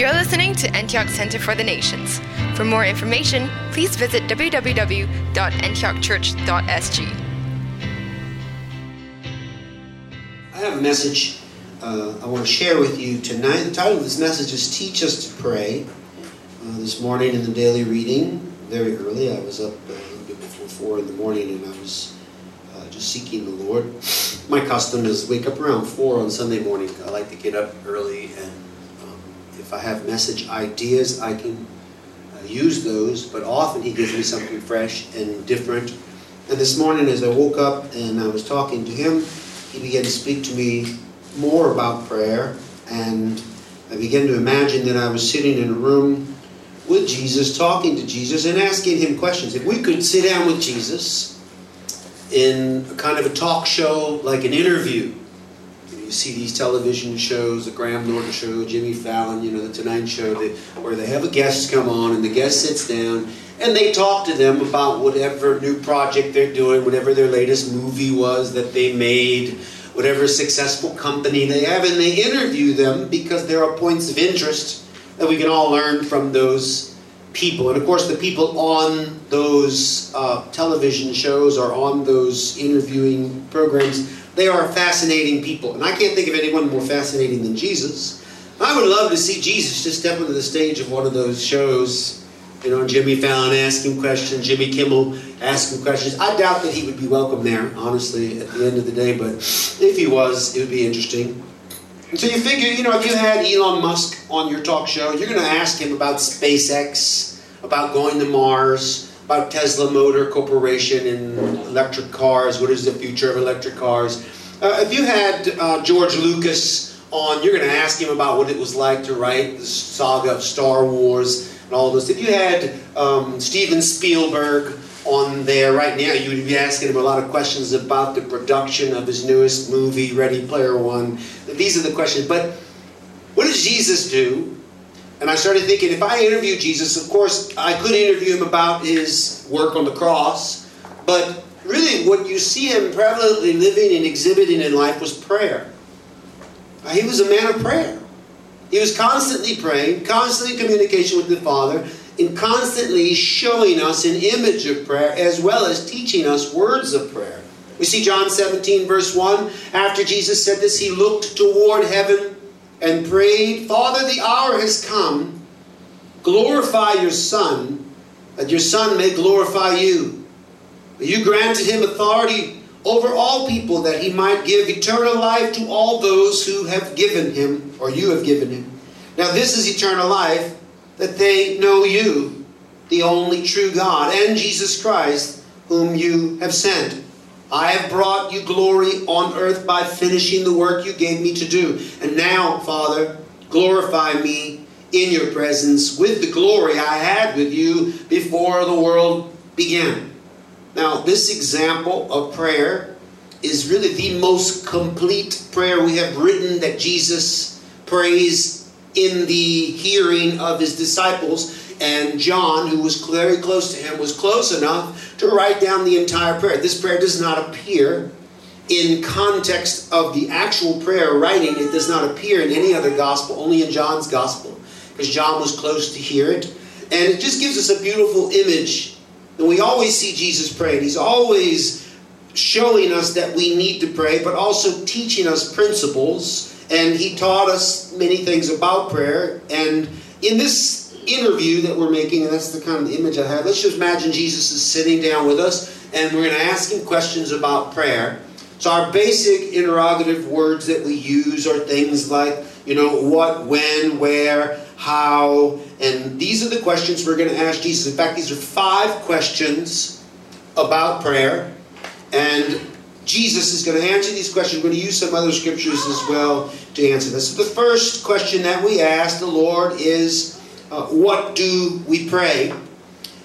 You're listening to Antioch Center for the Nations. For more information, please visit www.antiochchurch.sg. I have a message uh, I want to share with you tonight. The title of this message is Teach Us to Pray. Uh, this morning in the daily reading, very early, I was up uh, a little bit before 4 in the morning and I was uh, just seeking the Lord. My custom is wake up around 4 on Sunday morning. I like to get up early and if I have message ideas, I can uh, use those, but often He gives me something fresh and different. And this morning, as I woke up and I was talking to Him, He began to speak to me more about prayer, and I began to imagine that I was sitting in a room with Jesus, talking to Jesus, and asking him questions. If we could sit down with Jesus in a kind of a talk show, like an interview, you see these television shows, the Graham Norton show, Jimmy Fallon, you know, the Tonight Show, they, where they have a guest come on and the guest sits down and they talk to them about whatever new project they're doing, whatever their latest movie was that they made, whatever successful company they have, and they interview them because there are points of interest that we can all learn from those people. And of course, the people on those uh, television shows or on those interviewing programs, they are fascinating people. And I can't think of anyone more fascinating than Jesus. I would love to see Jesus just step onto the stage of one of those shows you know, Jimmy Fallon asking questions, Jimmy Kimmel asking questions. I doubt that he would be welcome there, honestly, at the end of the day, but if he was, it would be interesting. And so you figure, you know, if you had Elon Musk on your talk show, you're going to ask him about SpaceX, about going to Mars, about Tesla Motor Corporation and electric cars. What is the future of electric cars? Uh, if you had uh, George Lucas on, you're going to ask him about what it was like to write the saga of Star Wars and all those. If you had um, Steven Spielberg on there right now, you would be asking him a lot of questions about the production of his newest movie, Ready Player One. These are the questions. But what does Jesus do? And I started thinking, if I interview Jesus, of course, I could interview him about his work on the cross, but really what you see him prevalently living and exhibiting in life was prayer. Uh, he was a man of prayer. He was constantly praying, constantly in communication with the Father, and constantly showing us an image of prayer as well as teaching us words of prayer. We see John 17, verse 1. After Jesus said this, he looked toward heaven and prayed, Father, the hour has come. Glorify your Son, that your Son may glorify you. You granted him authority over all people that he might give eternal life to all those who have given him, or you have given him. Now, this is eternal life, that they know you, the only true God, and Jesus Christ, whom you have sent. I have brought you glory on earth by finishing the work you gave me to do. And now, Father, glorify me in your presence with the glory I had with you before the world began. Now, this example of prayer is really the most complete prayer we have written that Jesus prays in the hearing of his disciples. And John, who was very close to him, was close enough to write down the entire prayer. This prayer does not appear in context of the actual prayer writing. It does not appear in any other gospel, only in John's gospel, because John was close to hear it. And it just gives us a beautiful image and we always see Jesus praying. He's always showing us that we need to pray, but also teaching us principles. And he taught us many things about prayer. And in this interview that we're making, and that's the kind of image I have, let's just imagine Jesus is sitting down with us, and we're going to ask him questions about prayer. So our basic interrogative words that we use are things like, you know, what, when, where, how, and these are the questions we're going to ask Jesus. In fact, these are five questions about prayer, and Jesus is going to answer these questions. We're going to use some other scriptures as well to answer this. So the first question that we ask the Lord is, uh, What do we pray?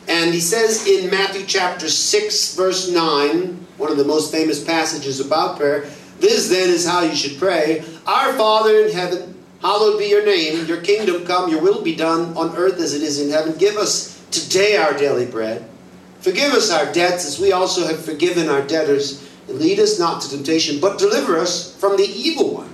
And he says in Matthew chapter 6, verse 9, one of the most famous passages about prayer, This then is how you should pray Our Father in heaven, Hallowed be your name, your kingdom come, your will be done on earth as it is in heaven. Give us today our daily bread. Forgive us our debts as we also have forgiven our debtors. And lead us not to temptation, but deliver us from the evil one.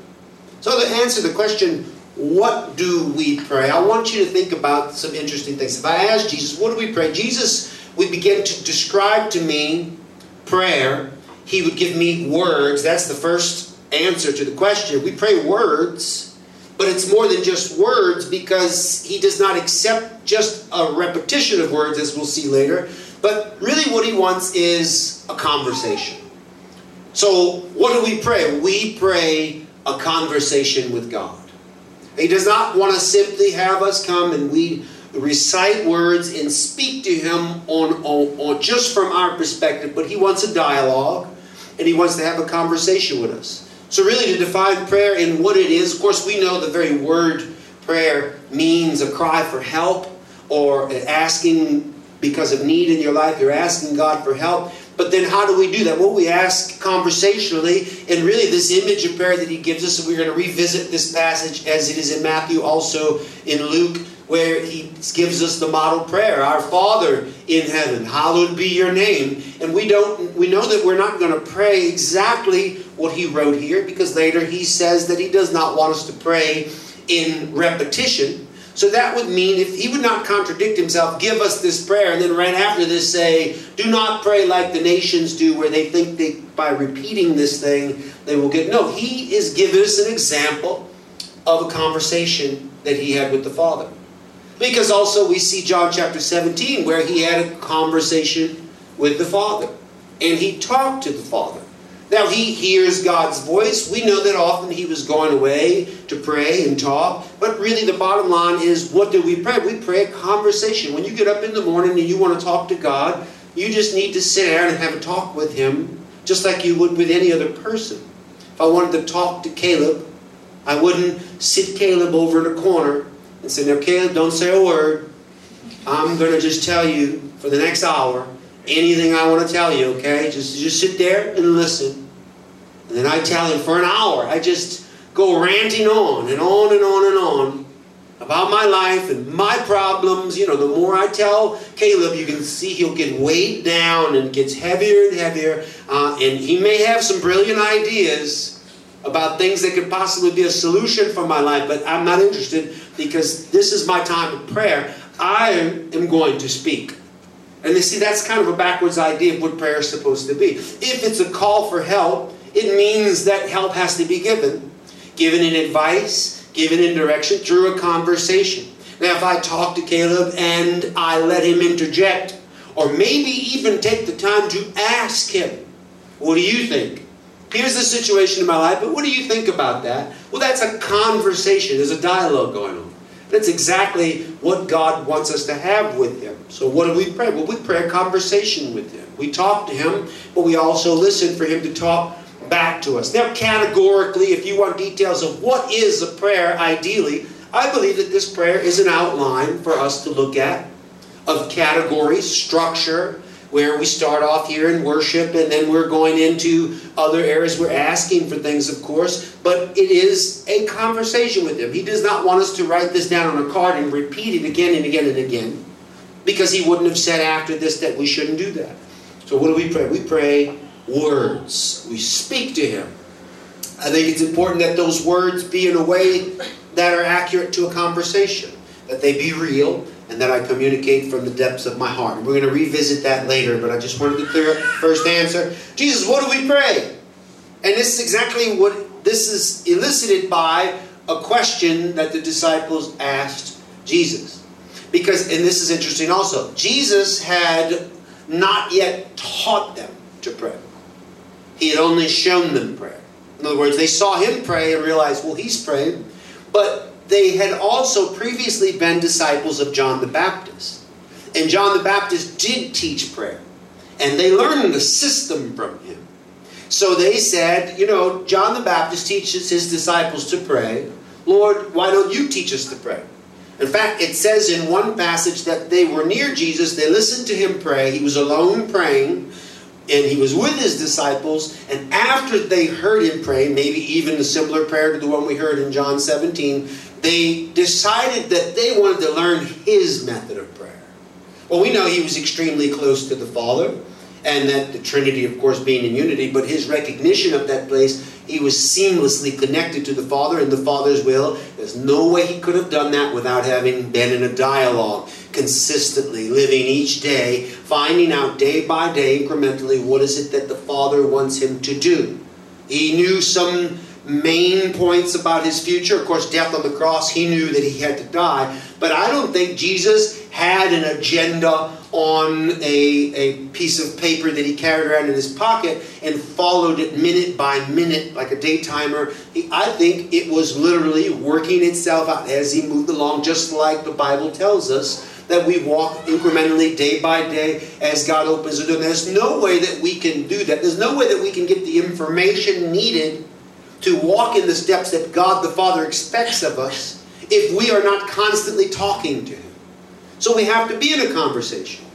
So to answer the question, what do we pray? I want you to think about some interesting things. If I ask Jesus, what do we pray? Jesus would begin to describe to me prayer. He would give me words. That's the first answer to the question. We pray words, but it's more than just words because he does not accept just a repetition of words, as we'll see later. But really, what he wants is a conversation. So, what do we pray? We pray a conversation with God. He does not want to simply have us come and we recite words and speak to Him on, on, on just from our perspective, but He wants a dialogue and He wants to have a conversation with us. So, really, to define prayer and what it is, of course, we know the very word prayer means a cry for help or asking because of need in your life. You're asking God for help. But then how do we do that? Well, we ask conversationally, and really this image of prayer that he gives us, and we're going to revisit this passage as it is in Matthew, also in Luke, where he gives us the model prayer Our Father in heaven, hallowed be your name. And we don't we know that we're not going to pray exactly what he wrote here, because later he says that he does not want us to pray in repetition. So that would mean if he would not contradict himself, give us this prayer, and then right after this say, do not pray like the nations do, where they think they by repeating this thing they will get. No, he is giving us an example of a conversation that he had with the Father. Because also we see John chapter 17 where he had a conversation with the Father. And he talked to the Father. Now he hears God's voice. We know that often he was going away to pray and talk. But really, the bottom line is what do we pray? We pray a conversation. When you get up in the morning and you want to talk to God, you just need to sit down and have a talk with him, just like you would with any other person. If I wanted to talk to Caleb, I wouldn't sit Caleb over in a corner and say, Now, Caleb, don't say a word. I'm going to just tell you for the next hour anything I want to tell you, okay? Just, just sit there and listen. And then I tell him for an hour. I just go ranting on and on and on and on about my life and my problems. You know, the more I tell Caleb, you can see he'll get weighed down and gets heavier and heavier. Uh, and he may have some brilliant ideas about things that could possibly be a solution for my life, but I'm not interested because this is my time of prayer. I am going to speak. And you see that's kind of a backwards idea of what prayer is supposed to be. If it's a call for help, it means that help has to be given. Given in advice, given in direction through a conversation. Now, if I talk to Caleb and I let him interject, or maybe even take the time to ask him, What do you think? Here's the situation in my life, but what do you think about that? Well, that's a conversation, there's a dialogue going on. That's exactly what God wants us to have with Him. So, what do we pray? Well, we pray a conversation with Him. We talk to Him, but we also listen for Him to talk back to us. Now, categorically, if you want details of what is a prayer, ideally, I believe that this prayer is an outline for us to look at of categories, structure, where we start off here in worship and then we're going into other areas. We're asking for things, of course, but it is a conversation with Him. He does not want us to write this down on a card and repeat it again and again and again because He wouldn't have said after this that we shouldn't do that. So, what do we pray? We pray words, we speak to Him. I think it's important that those words be in a way that are accurate to a conversation, that they be real, and that I communicate from the depths of my heart. We're going to revisit that later, but I just wanted to clear up the first answer. Jesus, what do we pray? And this is exactly what this is elicited by a question that the disciples asked Jesus. Because, and this is interesting also, Jesus had not yet taught them to pray. He had only shown them prayer. In other words, they saw him pray and realized, well, he's praying. But they had also previously been disciples of John the Baptist. And John the Baptist did teach prayer. And they learned the system from him. So they said, you know, John the Baptist teaches his disciples to pray. Lord, why don't you teach us to pray? In fact, it says in one passage that they were near Jesus, they listened to him pray. He was alone praying, and he was with his disciples. And after they heard him pray, maybe even a similar prayer to the one we heard in John 17, they decided that they wanted to learn his method of prayer. Well, we know he was extremely close to the Father, and that the Trinity, of course, being in unity, but his recognition of that place, he was seamlessly connected to the Father and the Father's will. There's no way he could have done that without having been in a dialogue, consistently living each day, finding out day by day, incrementally, what is it that the Father wants him to do. He knew some main points about his future. Of course, death on the cross, he knew that he had to die. But I don't think Jesus had an agenda on a, a piece of paper that he carried around in his pocket and followed it minute by minute like a day timer. He, I think it was literally working itself out as he moved along, just like the Bible tells us that we walk incrementally day by day as God opens the door. There's no way that we can do that. There's no way that we can get the information needed to walk in the steps that God the Father expects of us if we are not constantly talking to Him. So we have to be in a conversation.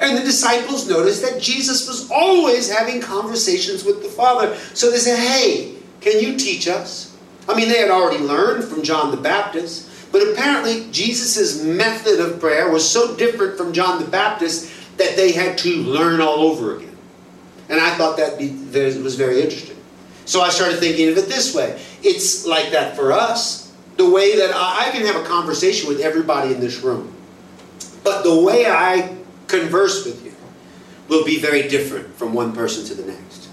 And the disciples noticed that Jesus was always having conversations with the Father. So they said, Hey, can you teach us? I mean, they had already learned from John the Baptist, but apparently Jesus' method of prayer was so different from John the Baptist that they had to learn all over again. And I thought that was very interesting. So I started thinking of it this way. It's like that for us. The way that I, can have a conversation with everybody in this room. But the way I converse with you will be very different from one person to the next.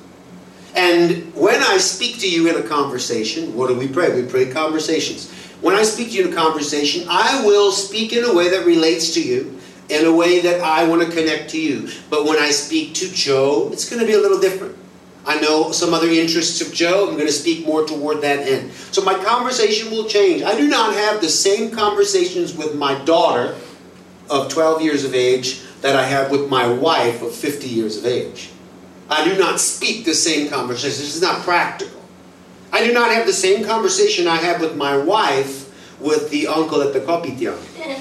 And when I speak to you in a conversation, what do we pray? We pray conversations. When I speak to you in a conversation, I will speak in a way that relates to you, in a way that I want to connect to you. But when I speak to Joe, it's going to be a little different. I know some other interests of Joe. I'm going to speak more toward that end. So my conversation will change. I do not have the same conversations with my daughter of 12 years of age that I have with my wife of 50 years of age. I do not speak the same conversation. This is not practical. I do not have the same conversation I have with my wife with the uncle at the kopitiam.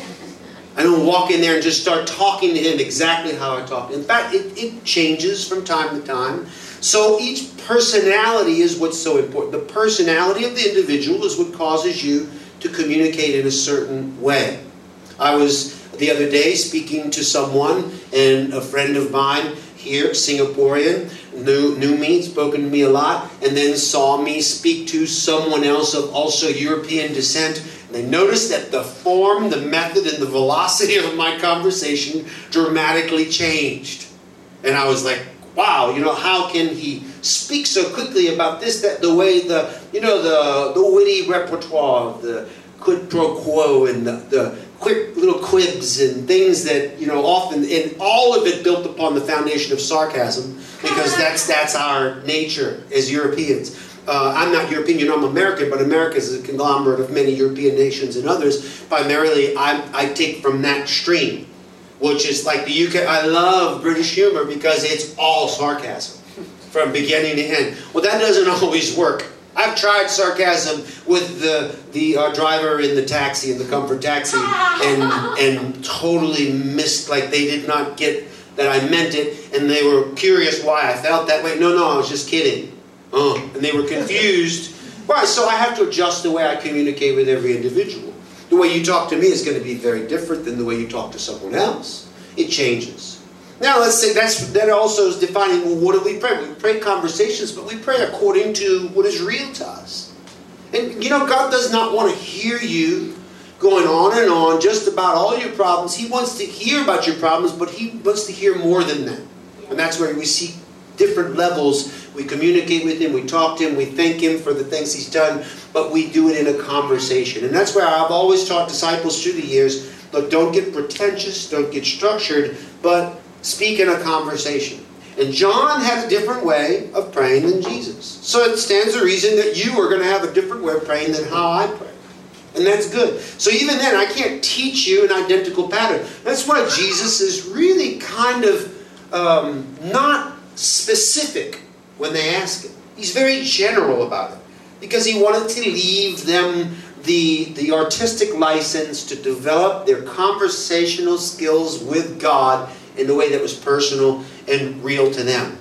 I don't walk in there and just start talking to him exactly how I talk. In fact, it, it changes from time to time. So each personality is what's so important. The personality of the individual is what causes you to communicate in a certain way. I was the other day speaking to someone, and a friend of mine here, Singaporean, knew, knew me, spoken to me a lot, and then saw me speak to someone else of also European descent. And they noticed that the form, the method, and the velocity of my conversation dramatically changed. And I was like, wow, you know, how can he speak so quickly about this, that, the way the, you know, the, the witty repertoire, of the quid pro quo, and the, the quick little quibs and things that, you know, often, and all of it built upon the foundation of sarcasm, because that's, that's our nature as Europeans. Uh, I'm not European, you know, I'm American, but America is a conglomerate of many European nations and others. Primarily, I, I take from that stream which is like the UK. I love British humor because it's all sarcasm from beginning to end. Well, that doesn't always work. I've tried sarcasm with the the uh, driver in the taxi in the comfort taxi, and and totally missed. Like they did not get that I meant it, and they were curious why I felt that way. No, no, I was just kidding. Oh, and they were confused. Right, so I have to adjust the way I communicate with every individual. The way you talk to me is going to be very different than the way you talk to someone else. It changes. Now let's say that's that also is defining well, what do we pray? We pray conversations, but we pray according to what is real to us. And you know, God does not want to hear you going on and on just about all your problems. He wants to hear about your problems, but He wants to hear more than that. And that's where we see different levels. We communicate with Him, we talk to Him, we thank Him for the things He's done, but we do it in a conversation. And that's where I've always taught disciples through the years look, don't get pretentious, don't get structured, but speak in a conversation. And John had a different way of praying than Jesus. So it stands to reason that you are going to have a different way of praying than how I pray. And that's good. So even then, I can't teach you an identical pattern. That's why Jesus is really kind of um, not specific when they ask him. He's very general about it because he wanted to leave them the, the artistic license to develop their conversational skills with God in a way that was personal and real to them.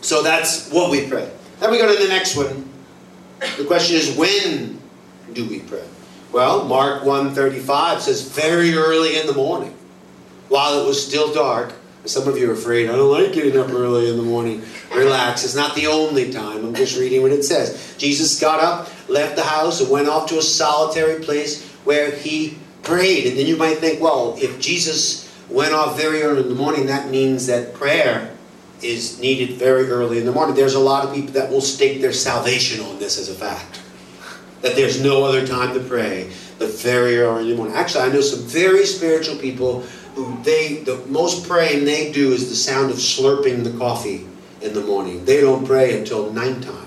So that's what we pray. Then we go to the next one. The question is when do we pray? Well, Mark 1:35 says very early in the morning, while it was still dark, Some of you are afraid, I don't like getting up early in the morning. Relax, it's not the only time. I'm just reading what it says. Jesus got up, left the house, and went off to a solitary place where he prayed. And then you might think, well, if Jesus went off very early in the morning, that means that prayer is needed very early in the morning. There's a lot of people that will stake their salvation on this as a fact. That there's no other time to pray but very early in the morning. Actually, I know some very spiritual people they the most praying they do is the sound of slurping the coffee in the morning. They don't pray until night time.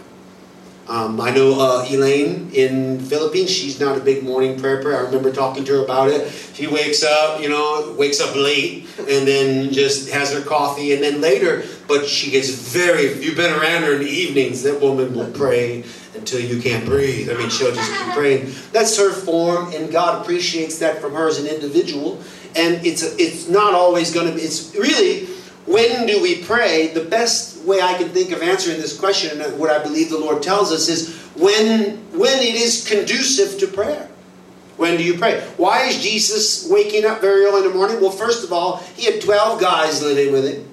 Um, I know uh, Elaine in Philippines. She's not a big morning prayer prayer. I remember talking to her about it. She wakes up, you know, wakes up late, and then just has her coffee, and then later. But she gets very. If you've been around her in the evenings, that woman will pray until you can't breathe. I mean, she'll just keep praying. That's her form, and God appreciates that from her as an individual and it's it's not always going to be. It's really when do we pray? The best way I can think of answering this question, and what I believe the Lord tells us, is when when it is conducive to prayer. When do you pray? Why is Jesus waking up very early in the morning? Well, first of all, he had 12 guys living with him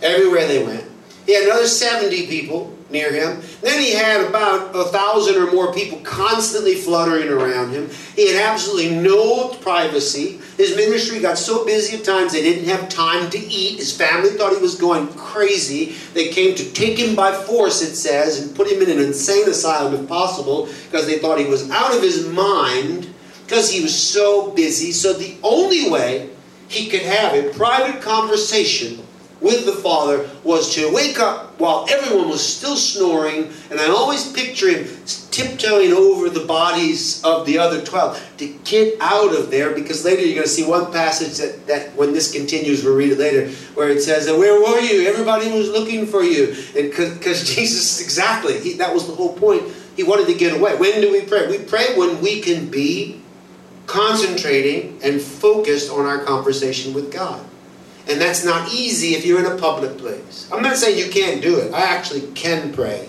everywhere they went. He had another 70 people near him. Then he had about a thousand or more people constantly fluttering around him. He had absolutely no privacy. His ministry got so busy at times they didn't have time to eat. His family thought he was going crazy. They came to take him by force, it says, and put him in an insane asylum if possible because they thought he was out of his mind because he was so busy. So the only way he could have a private conversation with the Father was to wake up while everyone was still snoring, and I always picture him tiptoeing over the bodies of the other 12 to get out of there because later you're going to see one passage that, that when this continues, we'll read it later, where it says, Where were you? Everybody was looking for you. And because Jesus, exactly, he, that was the whole point. He wanted to get away. When do we pray? We pray when we can be concentrating and focused on our conversation with God. And that's not easy if you're in a public place. I'm not saying you can't do it. I actually can pray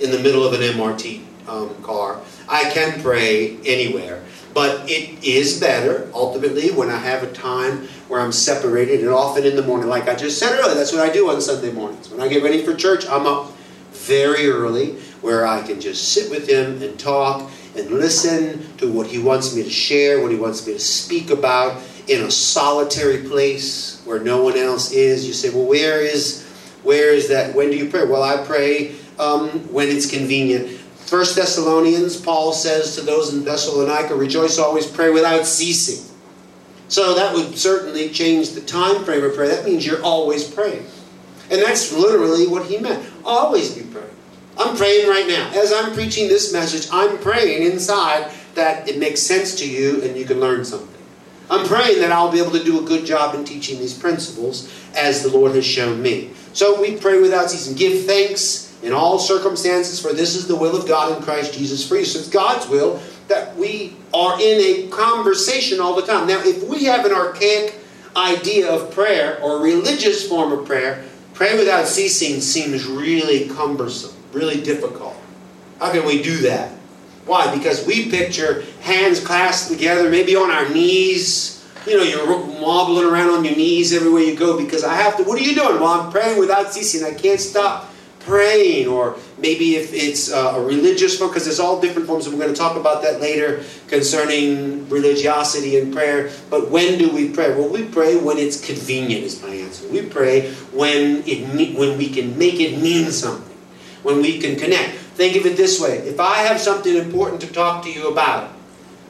in the middle of an MRT um, car. I can pray anywhere. But it is better, ultimately, when I have a time where I'm separated, and often in the morning, like I just said earlier, that's what I do on Sunday mornings. When I get ready for church, I'm up very early where I can just sit with Him and talk and listen to what He wants me to share, what He wants me to speak about in a solitary place where no one else is. You say, well, where is where is that? When do you pray? Well, I pray um, when it's convenient. First Thessalonians, Paul says to those in Thessalonica, rejoice always, pray without ceasing. So that would certainly change the time frame of prayer. That means you're always praying. And that's literally what he meant. Always be praying. I'm praying right now. As I'm preaching this message, I'm praying inside that it makes sense to you and you can learn something. I'm praying that I'll be able to do a good job in teaching these principles as the Lord has shown me. So we pray without ceasing. Give thanks in all circumstances, for this is the will of God in Christ Jesus for you. So it's God's will that we are in a conversation all the time. Now, if we have an archaic idea of prayer or religious form of prayer, pray without ceasing seems really cumbersome, really difficult. How can we do that? Why? Because we picture hands clasped together, maybe on our knees. You know, you're wobbling around on your knees everywhere you go because I have to. What are you doing? Well, I'm praying without ceasing. I can't stop praying. Or maybe if it's uh, a religious form, because there's all different forms, and we're going to talk about that later concerning religiosity and prayer. But when do we pray? Well, we pray when it's convenient, is my answer. We pray when, it, when we can make it mean something, when we can connect. Think of it this way if I have something important to talk to you about,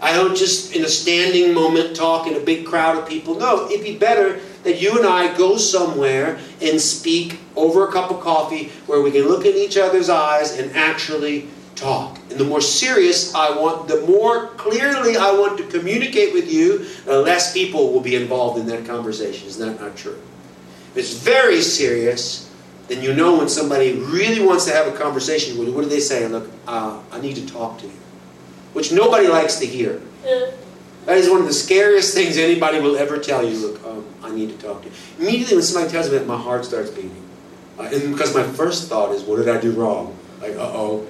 I don't just in a standing moment talk in a big crowd of people. No, it'd be better that you and I go somewhere and speak over a cup of coffee where we can look in each other's eyes and actually talk. And the more serious I want, the more clearly I want to communicate with you, the less people will be involved in that conversation. Is that not true? If it's very serious, then you know when somebody really wants to have a conversation with you, what do they say? Look, uh, I need to talk to you. Which nobody likes to hear. Yeah. That is one of the scariest things anybody will ever tell you. Look, um, I need to talk to you. Immediately when somebody tells me that, my heart starts beating. Uh, and because my first thought is, what did I do wrong? Like, uh-oh.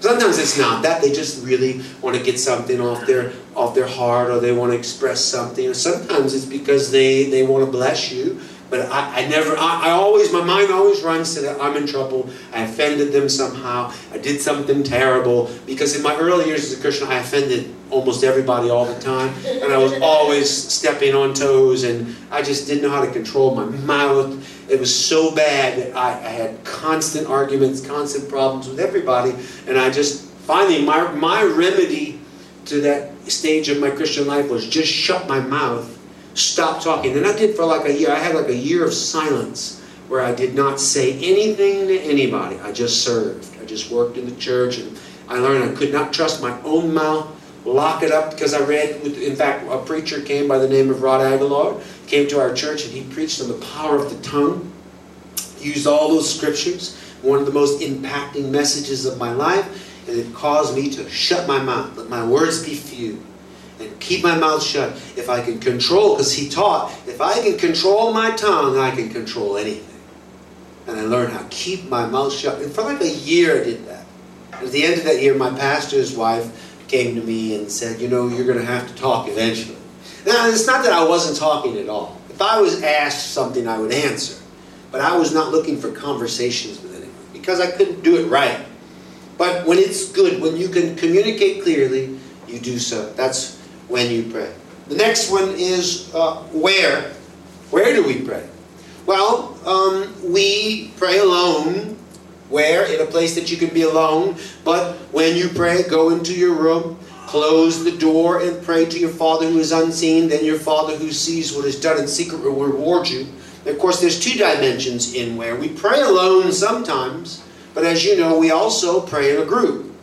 Sometimes it's not that. They just really want to get something off their off their heart or they want to express something. Or sometimes it's because they, they want to bless you But I, I never, I, I, always, my mind always runs to that I'm in trouble. I offended them somehow. I did something terrible. Because in my early years as a Christian, I offended almost everybody all the time. And I was always stepping on toes. And I just didn't know how to control my mouth. It was so bad that I, I had constant arguments, constant problems with everybody. And I just, finally, my, my remedy to that stage of my Christian life was just shut my mouth stop talking. And I did for like a year. I had like a year of silence where I did not say anything to anybody. I just served. I just worked in the church and I learned I could not trust my own mouth, lock it up because I read, in fact, a preacher came by the name of Rod Aguilar, came to our church and he preached on the power of the tongue, used all those scriptures, one of the most impacting messages of my life, and it caused me to shut my mouth, let my words be few and keep my mouth shut. If I can control, because he taught, if I can control my tongue, I can control anything. And I learned how to keep my mouth shut. And for like a year I did that. At the end of that year, my pastor's wife came to me and said, you know, you're going to have to talk eventually. Now, it's not that I wasn't talking at all. If I was asked something, I would answer. But I was not looking for conversations with anyone because I couldn't do it right. But when it's good, when you can communicate clearly, you do so. That's when you pray. The next one is uh, where. Where do we pray? Well, um, we pray alone. Where? In a place that you can be alone. But when you pray, go into your room, close the door, and pray to your Father who is unseen. Then your Father who sees what is done in secret will reward you. And of course, there's two dimensions in where. We pray alone sometimes, but as you know, we also pray in a group.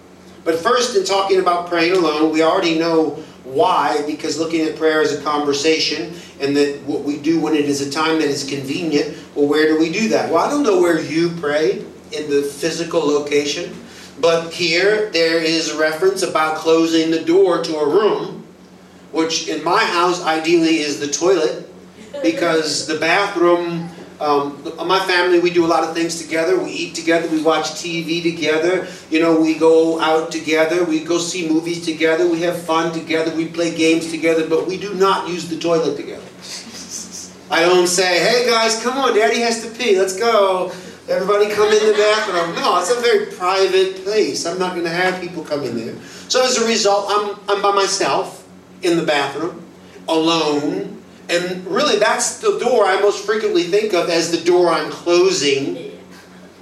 But first, in talking about praying alone, we already know why? Because looking at prayer as a conversation, and that what we do when it is a time that is convenient, well, where do we do that? Well, I don't know where you pray in the physical location, but here there is a reference about closing the door to a room, which in my house ideally is the toilet, because the bathroom um, my family, we do a lot of things together. We eat together. We watch TV together. You know, we go out together. We go see movies together. We have fun together. We play games together. But we do not use the toilet together. I don't say, hey guys, come on, daddy has to pee. Let's go. Everybody come in the bathroom. No, it's a very private place. I'm not going to have people come in there. So as a result, I'm, I'm by myself in the bathroom, alone and really, that's the door I most frequently think of as the door I'm closing.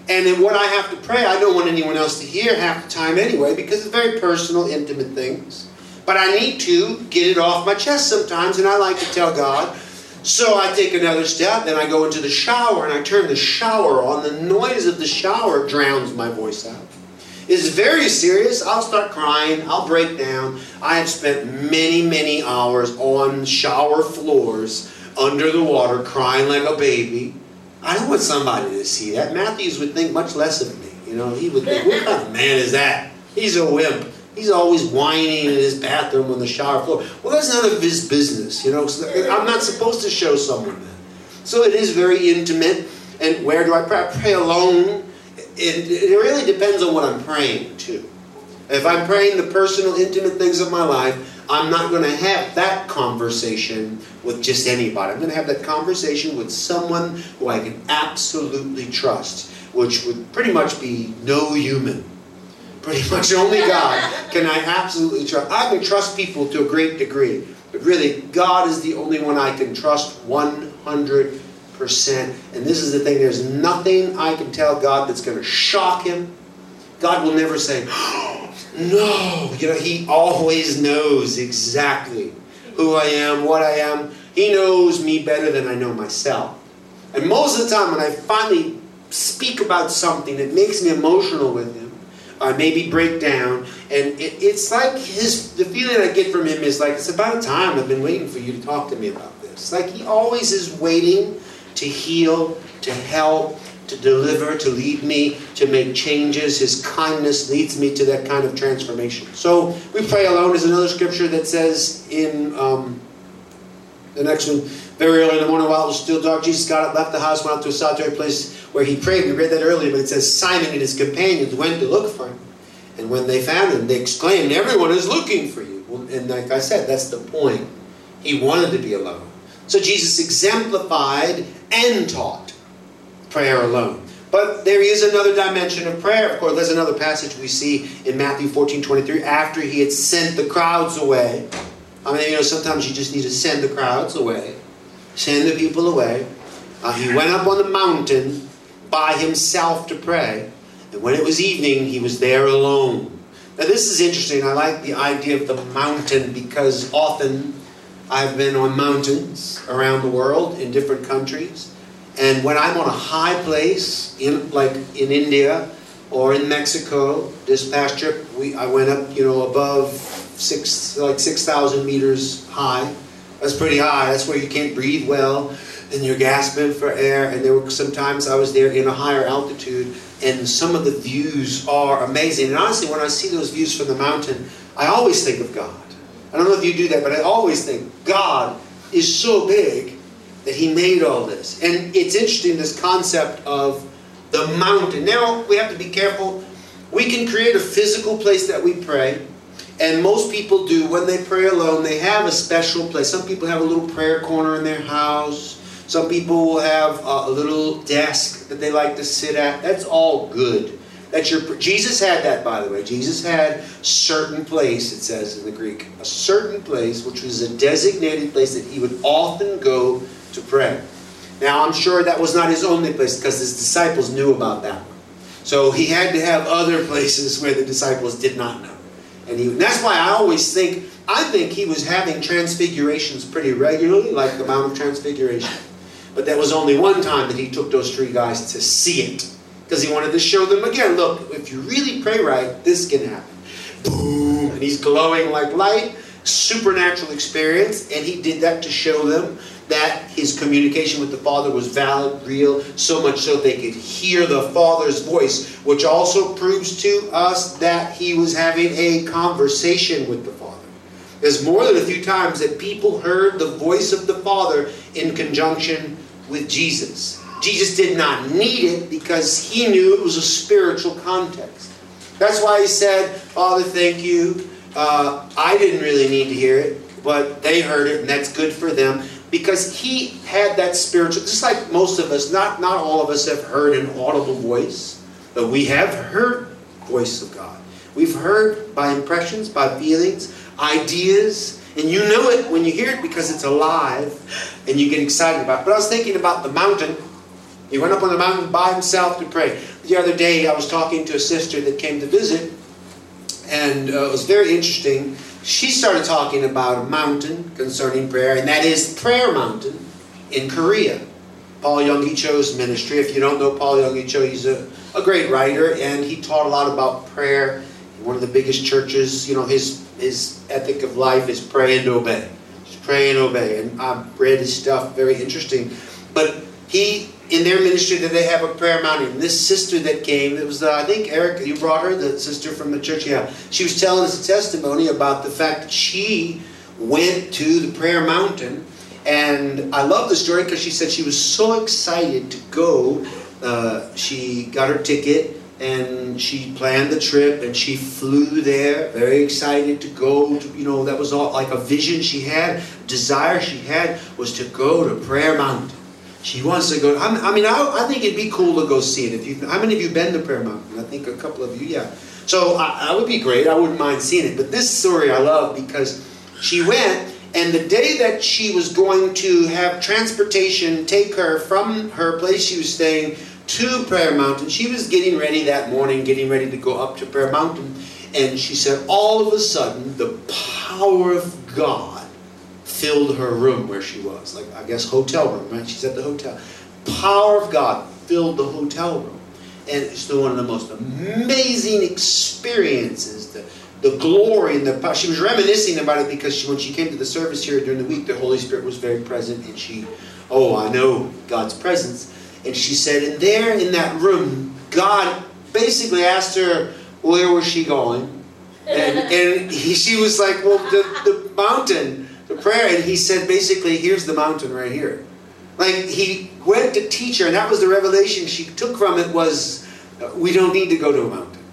And in what I have to pray, I don't want anyone else to hear half the time anyway, because it's very personal, intimate things. But I need to get it off my chest sometimes, and I like to tell God. So I take another step, then I go into the shower and I turn the shower on. The noise of the shower drowns my voice out is very serious, I'll start crying, I'll break down. I have spent many, many hours on shower floors under the water crying like a baby. I don't want somebody to see that. Matthews would think much less of me. You know, he would think, what kind of man is that? He's a wimp. He's always whining in his bathroom on the shower floor. Well, that's none of his business, you know. I'm not supposed to show someone that. So it is very intimate. And where do I pray? I pray alone it, it really depends on what I'm praying too. If I'm praying the personal, intimate things of my life, I'm not going to have that conversation with just anybody. I'm going to have that conversation with someone who I can absolutely trust, which would pretty much be no human. Pretty much only God can I absolutely trust. I can trust people to a great degree, but really, God is the only one I can trust 100 percent. And this is the thing there's nothing I can tell God that's going to shock him. God will never say, oh, no. You know, he always knows exactly who I am, what I am. He knows me better than I know myself. And most of the time, when I finally speak about something that makes me emotional with him, I maybe break down, and it, it's like his the feeling I get from him is like it's about time I've been waiting for you to talk to me about this. Like he always is waiting to heal, to help, to deliver, to lead me, to make changes. His kindness leads me to that kind of transformation. So we pray alone is another scripture that says in um, the next one, very early in the morning while it was still dark, Jesus got up, left the house, went out to a solitary place where he prayed. We read that earlier, but it says Simon and his companions went to look for him. And when they found him, they exclaimed, Everyone is looking for you. and like I said, that's the point. He wanted to be alone. So Jesus exemplified and taught prayer alone. But there is another dimension of prayer. Of course, there's another passage we see in Matthew 14 23 after he had sent the crowds away. I mean, you know, sometimes you just need to send the crowds away, send the people away. Uh, he went up on the mountain by himself to pray. And when it was evening, he was there alone. Now, this is interesting. I like the idea of the mountain because often I've been on mountains around the world in different countries. And when I'm on a high place, in like in India or in Mexico, this past trip, we I went up, you know, above six like six thousand meters high. That's pretty high. That's where you can't breathe well, and you're gasping for air. And there were sometimes I was there in a higher altitude, and some of the views are amazing. And honestly, when I see those views from the mountain, I always think of God. I don't know if you do that, but I always think God is so big that He made all this. And it's interesting this concept of the mountain. Now we have to be careful. We can create a physical place that we pray. And most people do when they pray alone, they have a special place. Some people have a little prayer corner in their house. Some people will have a little desk that they like to sit at. That's all good. Jesus had that by the way. Jesus had certain place it says in the Greek, a certain place which was a designated place that he would often go to pray. Now I'm sure that was not his only place because his disciples knew about that one. So he had to have other places where the disciples did not know. And, he, and that's why I always think I think he was having transfigurations pretty regularly, like the Mount of Transfiguration. But that was only one time that he took those three guys to see it. Because he wanted to show them again, look, if you really pray right, this can happen. Boom! And he's glowing like light, supernatural experience, and he did that to show them that his communication with the Father was valid, real, so much so they could hear the Father's voice, which also proves to us that he was having a conversation with the Father. There's more than a few times that people heard the voice of the Father in conjunction with Jesus. Jesus did not need it because he knew it was a spiritual context. That's why he said, Father, thank you. Uh, I didn't really need to hear it, but they heard it, and that's good for them because he had that spiritual, just like most of us, not, not all of us have heard an audible voice, but we have heard voice of God. We've heard by impressions, by feelings, ideas, and you know it when you hear it because it's alive and you get excited about it. But I was thinking about the mountain. He went up on the mountain by himself to pray. The other day I was talking to a sister that came to visit, and uh, it was very interesting she started talking about a mountain concerning prayer, and that is Prayer Mountain in Korea. Paul Yonggi Cho's ministry. If you don't know Paul Yonggi Cho, he's a, a great writer, and he taught a lot about prayer. One of the biggest churches, you know, his his ethic of life is pray and obey. Just pray and obey. And I've read his stuff, very interesting. But he in their ministry that they have a prayer mountain. This sister that came, it was the, I think Eric, you brought her, the sister from the church. Yeah, she was telling us a testimony about the fact that she went to the prayer mountain, and I love the story because she said she was so excited to go. Uh, she got her ticket and she planned the trip and she flew there very excited to go to, you know that was all like a vision she had desire she had was to go to prayer mountain she wants to go. I mean, I, I think it'd be cool to go see it. If you, how many of you been to Prayer Mountain? I think a couple of you, yeah. So I, I would be great. I wouldn't mind seeing it. But this story I love because she went, and the day that she was going to have transportation take her from her place she was staying to Prayer Mountain, she was getting ready that morning, getting ready to go up to Prayer Mountain, and she said, all of a sudden, the power of God filled her room where she was, like I guess hotel room, right? She's at the hotel. Power of God filled the hotel room. And it's one of the most amazing experiences, the, the glory and the power. She was reminiscing about it because she, when she came to the service here during the week, the Holy Spirit was very present and she, oh, I know God's presence. And she said, and there in that room, God basically asked her, where was she going? And, and he, she was like, well, the, the mountain the prayer, and he said basically, here's the mountain right here. Like he went to teach her, and that was the revelation she took from it was, uh, we don't need to go to a mountain.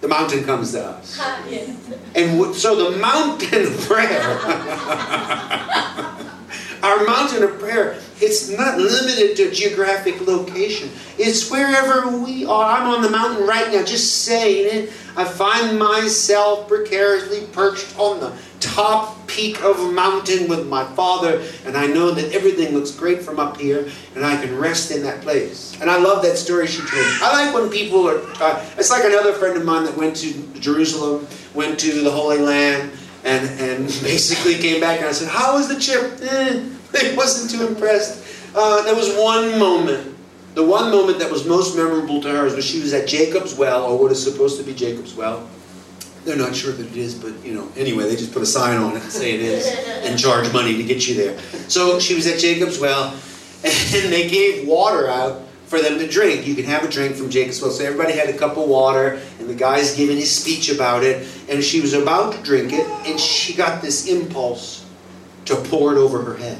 The mountain comes to us. And so the mountain of prayer. Our mountain of prayer, it's not limited to geographic location. It's wherever we are. I'm on the mountain right now, just saying it. I find myself precariously perched on the top peak of a mountain with my father, and I know that everything looks great from up here, and I can rest in that place. And I love that story she told. I like when people are. Uh, it's like another friend of mine that went to Jerusalem, went to the Holy Land, and and basically came back, and I said, "How was the trip?" Eh, I wasn't too impressed. Uh, there was one moment. The one moment that was most memorable to her was when she was at Jacob's Well, or what is supposed to be Jacob's Well they're not sure that it is, but you know, anyway, they just put a sign on it and say it is and charge money to get you there. So she was at Jacob's well, and they gave water out for them to drink. You can have a drink from Jacob's well. So everybody had a cup of water, and the guy's giving his speech about it, and she was about to drink it, and she got this impulse to pour it over her head.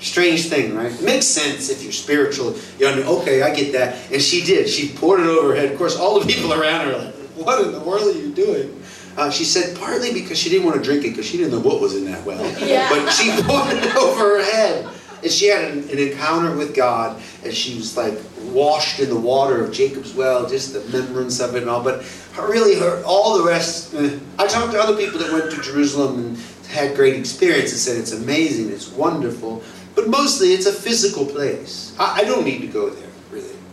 Strange thing, right? It makes sense if you're spiritual. You're okay, I get that. And she did. She poured it over her head. Of course, all the people around her like, what in the world are you doing? Uh, she said partly because she didn't want to drink it because she didn't know what was in that well. Yeah. But she poured it over her head. And she had an, an, encounter with God and she was like washed in the water of Jacob's well, just the remembrance of it and all. But her, really, her all the rest. Uh, I talked to other people that went to Jerusalem and had great experience and said it's amazing, it's wonderful. But mostly it's a physical place. I, I don't need to go there.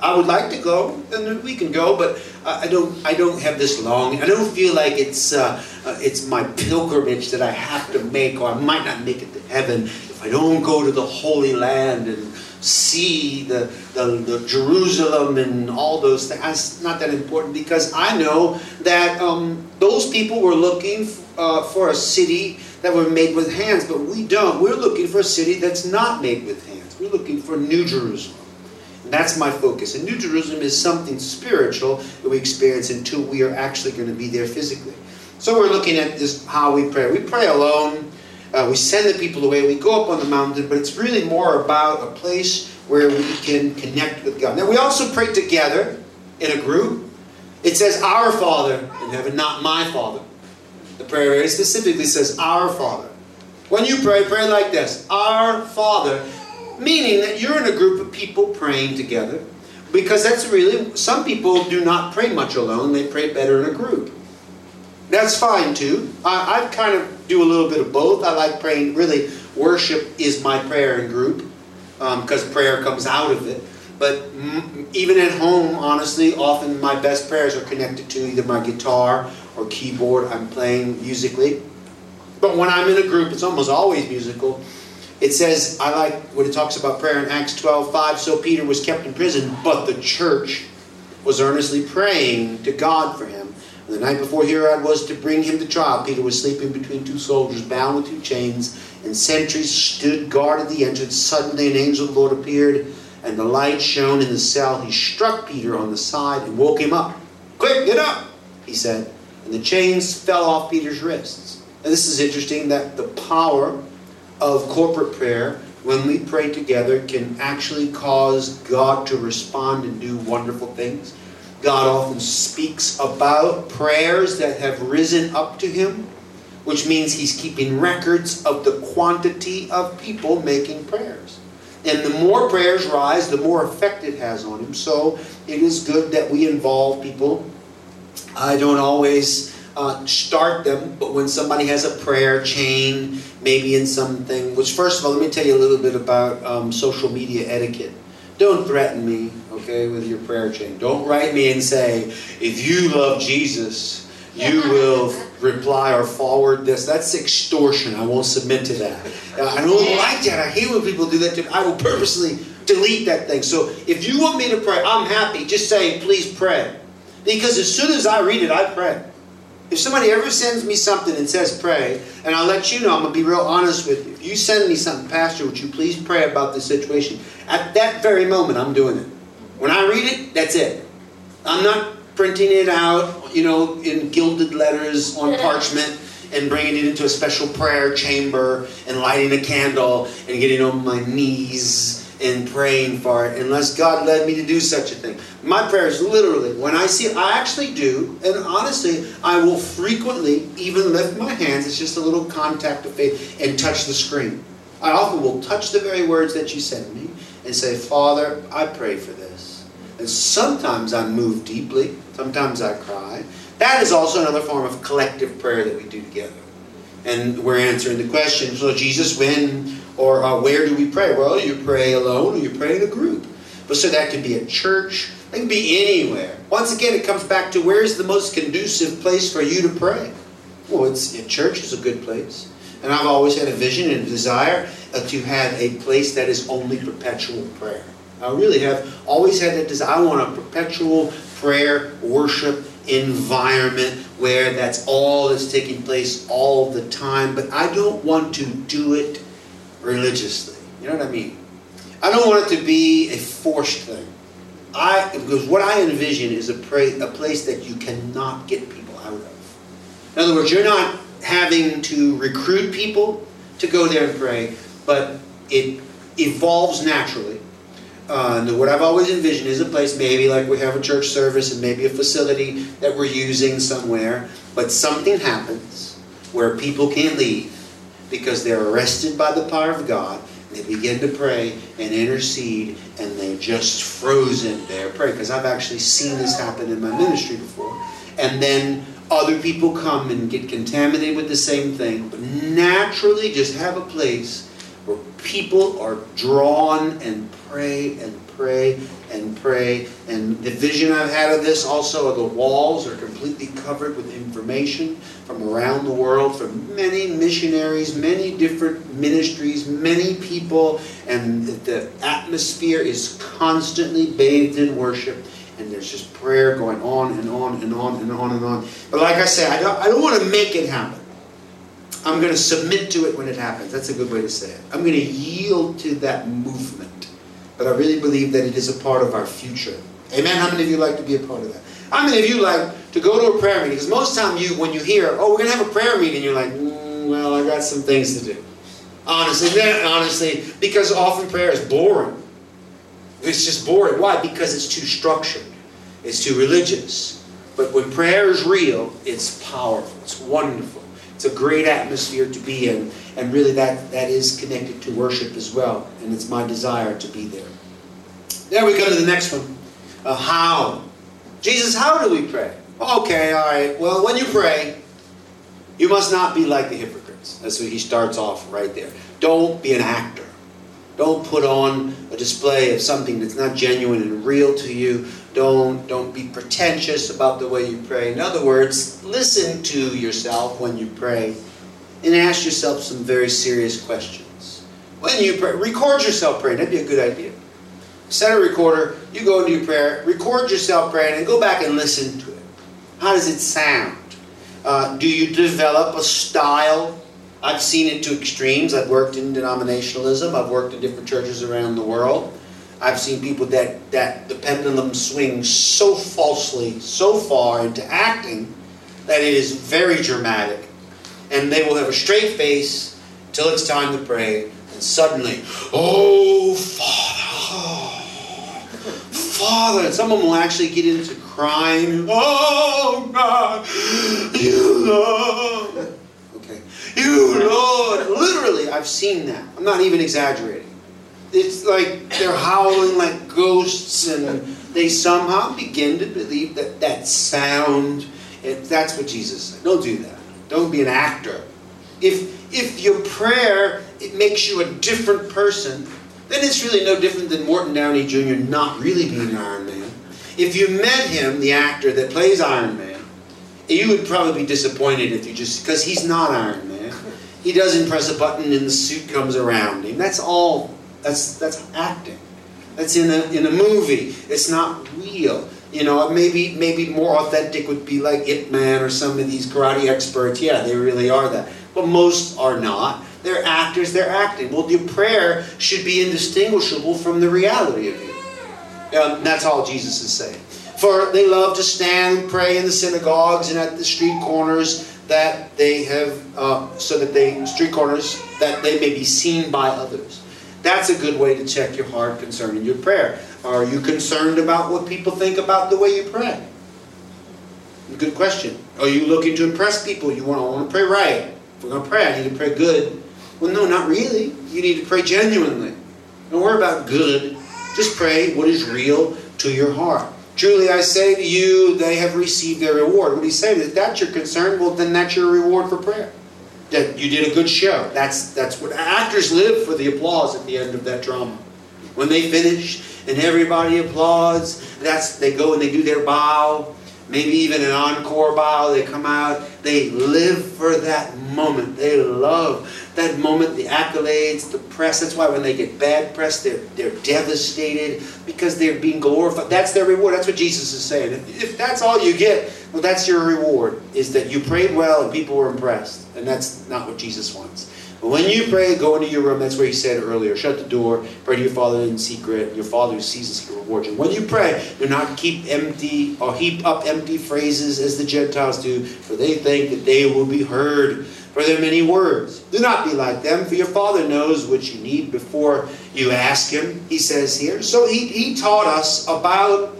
I would like to go, and we can go, but I don't. I don't have this long. I don't feel like it's uh, uh, it's my pilgrimage that I have to make, or I might not make it to heaven if I don't go to the Holy Land and see the the, the Jerusalem and all those things. It's not that important because I know that um, those people were looking uh, for a city that were made with hands, but we don't. We're looking for a city that's not made with hands. We're looking for New Jerusalem. That's my focus. And New Jerusalem is something spiritual that we experience until we are actually going to be there physically. So we're looking at this how we pray. We pray alone. Uh, we send the people away. We go up on the mountain, but it's really more about a place where we can connect with God. Now we also pray together in a group. It says, "Our Father in heaven," not "My Father." The prayer very specifically says, "Our Father." When you pray, pray like this: "Our Father." Meaning that you're in a group of people praying together. Because that's really, some people do not pray much alone, they pray better in a group. That's fine too. I, I kind of do a little bit of both. I like praying, really, worship is my prayer in group because um, prayer comes out of it. But even at home, honestly, often my best prayers are connected to either my guitar or keyboard I'm playing musically. But when I'm in a group, it's almost always musical it says, I like what it talks about prayer in Acts 12 5. So Peter was kept in prison, but the church was earnestly praying to God for him. And the night before Herod was to bring him to trial, Peter was sleeping between two soldiers, bound with two chains, and sentries stood guard at the entrance. Suddenly, an angel of the Lord appeared, and the light shone in the cell. He struck Peter on the side and woke him up. Quick, get up, he said. And the chains fell off Peter's wrists. And this is interesting that the power of corporate prayer, when we pray together, can actually cause God to respond and do wonderful things. God often speaks about prayers that have risen up to Him, which means He's keeping records of the quantity of people making prayers. And the more prayers rise, the more effect it has on Him. So it is good that we involve people. I don't always uh, start them, but when somebody has a prayer chain, maybe in something, which first of all, let me tell you a little bit about um, social media etiquette. Don't threaten me, okay, with your prayer chain. Don't write me and say, if you love Jesus, you will reply or forward this. That's extortion. I won't submit to that. I don't like that. I hate when people do that. To, me. I will purposely delete that thing. So if you want me to pray, I'm happy. Just say, please pray. Because as soon as I read it, I pray. If somebody ever sends me something and says pray, and I'll let you know, I'm going to be real honest with you. If you send me something, Pastor, would you please pray about this situation? At that very moment, I'm doing it. When I read it, that's it. I'm not printing it out, you know, in gilded letters on parchment and bringing it into a special prayer chamber and lighting a candle and getting on my knees and praying for it unless God led me to do such a thing. My prayers, literally, when I see, I actually do, and honestly, I will frequently even lift my hands, it's just a little contact of faith, and touch the screen. I often will touch the very words that you send me and say, Father, I pray for this. And sometimes I move deeply, sometimes I cry. That is also another form of collective prayer that we do together. And we're answering the question, so Jesus, when or uh, where do we pray? Well, you pray alone or you pray in a group. But so that could be a church, it can be anywhere. Once again, it comes back to where's the most conducive place for you to pray? Well, it's at church is a good place. And I've always had a vision and a desire uh, to have a place that is only perpetual prayer. I really have always had that desire. I want a perpetual prayer, worship environment where that's all that's taking place all the time. But I don't want to do it religiously. You know what I mean? I don't want it to be a forced thing. I because what I envision is a, pray, a place that you cannot get people out of. In other words, you're not having to recruit people to go there and pray, but it evolves naturally. Uh, and what I've always envisioned is a place, maybe like we have a church service and maybe a facility that we're using somewhere, but something happens where people can't leave because they're arrested by the power of God. They begin to pray and intercede, and they just frozen there pray. Because I've actually seen this happen in my ministry before. And then other people come and get contaminated with the same thing, but naturally just have a place where people are drawn and pray and pray and pray. And the vision I've had of this also the walls are completely covered with information from around the world, from many missionaries, many different ministries, many people, and the atmosphere is constantly bathed in worship and there's just prayer going on and on and on and on and on. But like I say, I don't, I don't want to make it happen. I'm going to submit to it when it happens. That's a good way to say it. I'm going to yield to that movement. But I really believe that it is a part of our future. Amen? How many of you like to be a part of that? How many of you like to go to a prayer meeting? Because most time you, when you hear, oh, we're going to have a prayer meeting, you're like, mm, well, I got some things to do. Honestly, honestly, because often prayer is boring. It's just boring. Why? Because it's too structured. It's too religious. But when prayer is real, it's powerful. It's wonderful. It's a great atmosphere to be in. And really that, that is connected to worship as well. And it's my desire to be there. There we go to the next one. Uh, how? Jesus, how do we pray? Okay, all right. Well, when you pray, you must not be like the hypocrites. That's what he starts off right there. Don't be an actor. Don't put on a display of something that's not genuine and real to you. Don't, don't be pretentious about the way you pray. In other words, listen to yourself when you pray and ask yourself some very serious questions. When you pray, record yourself praying. That'd be a good idea. Set a recorder, you go into your prayer, record yourself praying, and go back and listen to it. How does it sound? Uh, do you develop a style? I've seen it to extremes. I've worked in denominationalism, I've worked in different churches around the world. I've seen people that, that the pendulum swings so falsely, so far into acting, that it is very dramatic. And they will have a straight face till it's time to pray, suddenly, oh, Father, Father. And some of them will actually get into crying, oh, God, you Lord. Okay, you Lord. Literally, I've seen that. I'm not even exaggerating it's like they're howling like ghosts and they somehow begin to believe that that sound it, that's what jesus said don't do that don't be an actor if if your prayer it makes you a different person then it's really no different than morton downey jr not really being iron man if you met him the actor that plays iron man you would probably be disappointed if you just because he's not iron man he doesn't press a button and the suit comes around him that's all that's that's acting. That's in a in a movie. It's not real. You know, maybe maybe more authentic would be like Ip Man or some of these karate experts. Yeah, they really are that. But most are not. They're actors. They're acting. Well, your prayer should be indistinguishable from the reality of you. Um, that's all Jesus is saying. For they love to stand and pray in the synagogues and at the street corners that they have, uh, so that they street corners that they may be seen by others. That's a good way to check your heart concerning your prayer. Are you concerned about what people think about the way you pray? Good question. Are you looking to impress people? You want, to pray right. If we're going to pray, I need to pray good. Well, no, not really. You need to pray genuinely. Don't worry about good. Just pray what is real to your heart. Truly I say to you, they have received their reward. What he's saying is, that that's your concern, well, then that's your reward for prayer. That you did a good show. That's, that's what actors live for the applause at the end of that drama. When they finish and everybody applauds, that's they go and they do their bow maybe even an encore bow. They come out, they live for that moment. They love that moment, the accolades, the press. That's why when they get bad press, they're, they're devastated because they're being glorified. That's their reward. That's what Jesus is saying. If, if that's all you get, well, that's your reward, is that you prayed well and people were impressed. And that's not what Jesus wants. When you pray, go into your room. That's where he said earlier. Shut the door. Pray to your Father in secret. Your Father who sees in secret reward you. When you pray, do not keep empty or heap up empty phrases as the Gentiles do, for they think that they will be heard for their many words. Do not be like them, for your Father knows what you need before you ask Him, he says here. So he, he taught us about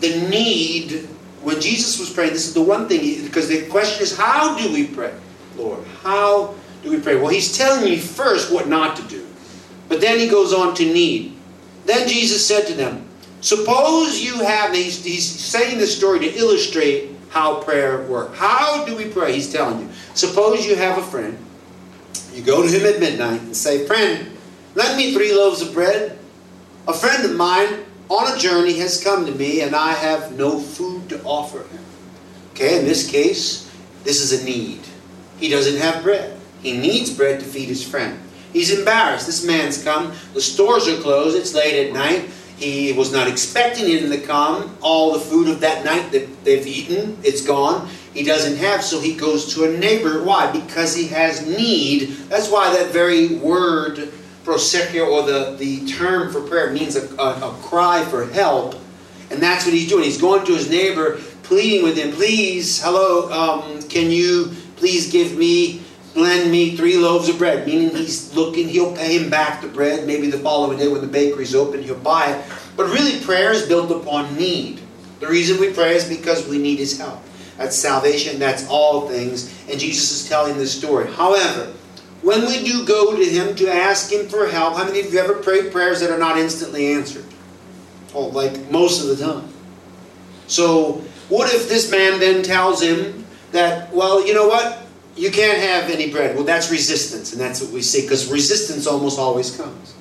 the need when Jesus was praying. This is the one thing, because the question is, how do we pray, Lord? How do we pray? Well, he's telling you first what not to do. But then he goes on to need. Then Jesus said to them, Suppose you have, he's, he's saying this story to illustrate how prayer works. How do we pray? He's telling you. Suppose you have a friend. You go to him at midnight and say, Friend, lend me three loaves of bread. A friend of mine on a journey has come to me and I have no food to offer him. Okay, in this case, this is a need. He doesn't have bread. He needs bread to feed his friend. He's embarrassed. This man's come. The stores are closed. It's late at night. He was not expecting him to come. All the food of that night that they've eaten, it's gone. He doesn't have, so he goes to a neighbor. Why? Because he has need. That's why that very word, proseucho, or the, the term for prayer, means a, a, a cry for help. And that's what he's doing. He's going to his neighbor, pleading with him, please, hello, um, can you please give me lend me three loaves of bread, meaning he's looking, he'll pay him back the bread. Maybe the following day when the bakery's open, he'll buy it. But really, prayer is built upon need. The reason we pray is because we need his help. That's salvation, that's all things. And Jesus is telling this story. However, when we do go to him to ask him for help, how many of you ever prayed prayers that are not instantly answered? Oh, like most of the time. So, what if this man then tells him that, well, you know what? You can't have any bread. Well, that's resistance, and that's what we see, because resistance almost always comes.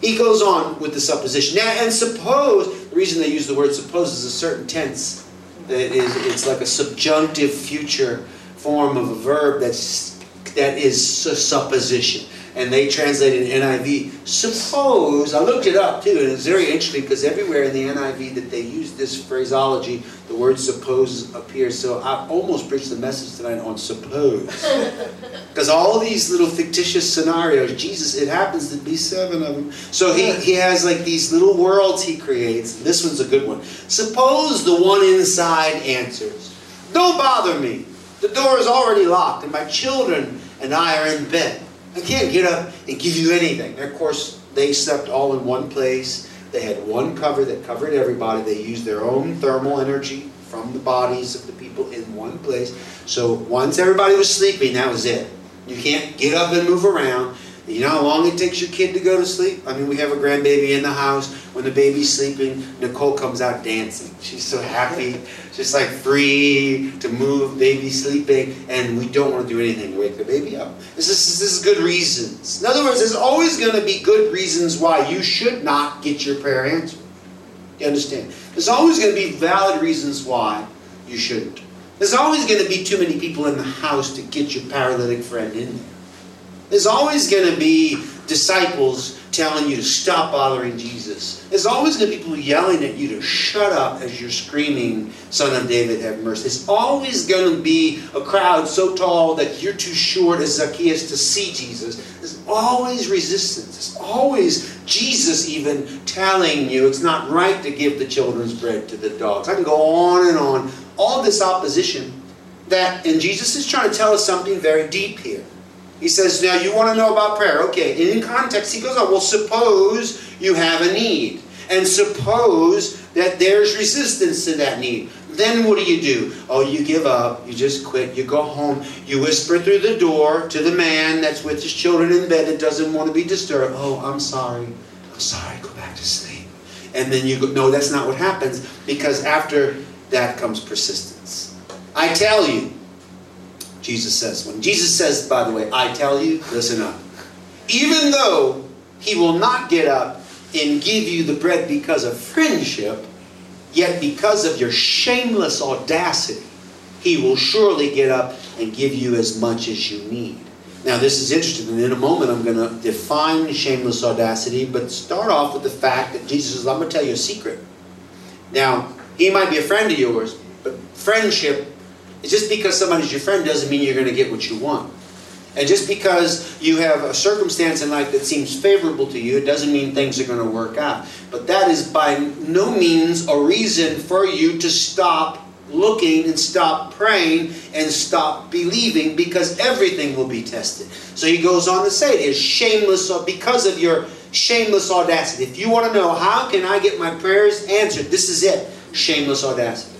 He goes on with the supposition. Now, and suppose, the reason they use the word suppose is a certain tense. That is, it's like a subjunctive future form of a verb that's, that is supposition and they translated NIV. Suppose, I looked it up too, and it's very interesting because everywhere in the NIV that they use this phraseology, the word suppose appears. So I almost preached the message tonight on suppose. Because all these little fictitious scenarios, Jesus, it happens to be seven of them. So he, he has like these little worlds he creates. This one's a good one. Suppose the one inside answers, Don't bother me. The door is already locked, and my children and I are in bed. I can't get up and give you anything. And of course, they slept all in one place. They had one cover that covered everybody. They used their own thermal energy from the bodies of the people in one place. So once everybody was sleeping, that was it. You can't get up and move around. You know how long it takes your kid to go to sleep? I mean, we have a grandbaby in the house. When the baby's sleeping, Nicole comes out dancing. She's so happy, just like free to move, baby sleeping, and we don't want to do anything to wake the baby up. This is, this is good reasons. In other words, there's always going to be good reasons why you should not get your prayer answered. You understand? There's always going to be valid reasons why you shouldn't. There's always going to be too many people in the house to get your paralytic friend in there. There's always going to be disciples telling you to stop bothering Jesus. There's always going to be people yelling at you to shut up as you're screaming, Son of David, have mercy. There's always going to be a crowd so tall that you're too short as Zacchaeus to see Jesus. There's always resistance. There's always Jesus even telling you it's not right to give the children's bread to the dogs. I can go on and on. All this opposition that, and Jesus is trying to tell us something very deep here. He says, Now you want to know about prayer. Okay. In context, he goes on, Well, suppose you have a need. And suppose that there's resistance to that need. then what do you do? Oh, you give up. You just quit. You go home. You whisper through the door to the man that's with his children in bed that doesn't want to be disturbed. Oh, I'm sorry. I'm sorry. Go back to sleep. And then you go, no, that's not what happens because after that comes persistence. I tell you, Jesus says. When Jesus says, by the way, I tell you, listen up. Even though he will not get up and give you the bread because of friendship, Yet because of your shameless audacity, he will surely get up and give you as much as you need. Now, this is interesting, and in a moment I'm going to define shameless audacity, but start off with the fact that Jesus says, I'm going to tell you a secret. Now, he might be a friend of yours, but friendship, just because somebody's your friend doesn't mean you're going to get what you want. And just because you have a circumstance in life that seems favorable to you, it doesn't mean things are going to work out. But that is by no means a reason for you to stop looking and stop praying and stop believing because everything will be tested. So he goes on to say it is shameless because of your shameless audacity. If you want to know how can I get my prayers answered, this is it. Shameless audacity.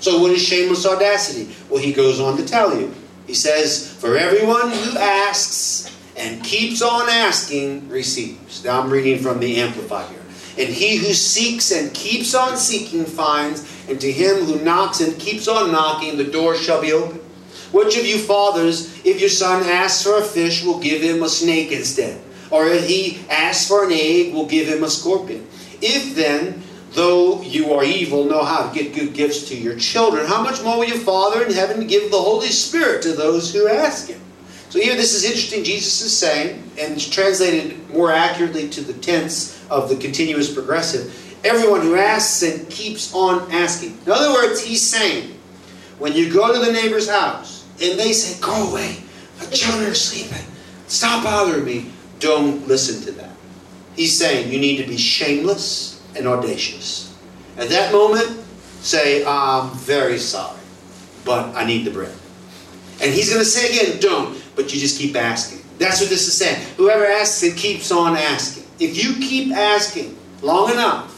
So what is shameless audacity? Well, he goes on to tell you. He says, For everyone who asks and keeps on asking receives. Now I'm reading from the Amplified here. And he who seeks and keeps on seeking finds, and to him who knocks and keeps on knocking, the door shall be open. Which of you fathers, if your son asks for a fish, will give him a snake instead? Or if he asks for an egg, will give him a scorpion? If then though you are evil, know how to get good gifts to your children, how much more will your Father in heaven give the Holy Spirit to those who ask Him? So here this is interesting. Jesus is saying, and it's translated more accurately to the tense of the continuous progressive, everyone who asks and keeps on asking. In other words, he's saying, when you go to the neighbor's house and they say, go away, my children are sleeping, stop bothering me, don't listen to that. He's saying you need to be shameless and audacious. At that moment, say, I'm very sorry, but I need the bread. And he's going to say again, don't, but you just keep asking. That's what this is saying. Whoever asks, it keeps on asking. If you keep asking long enough,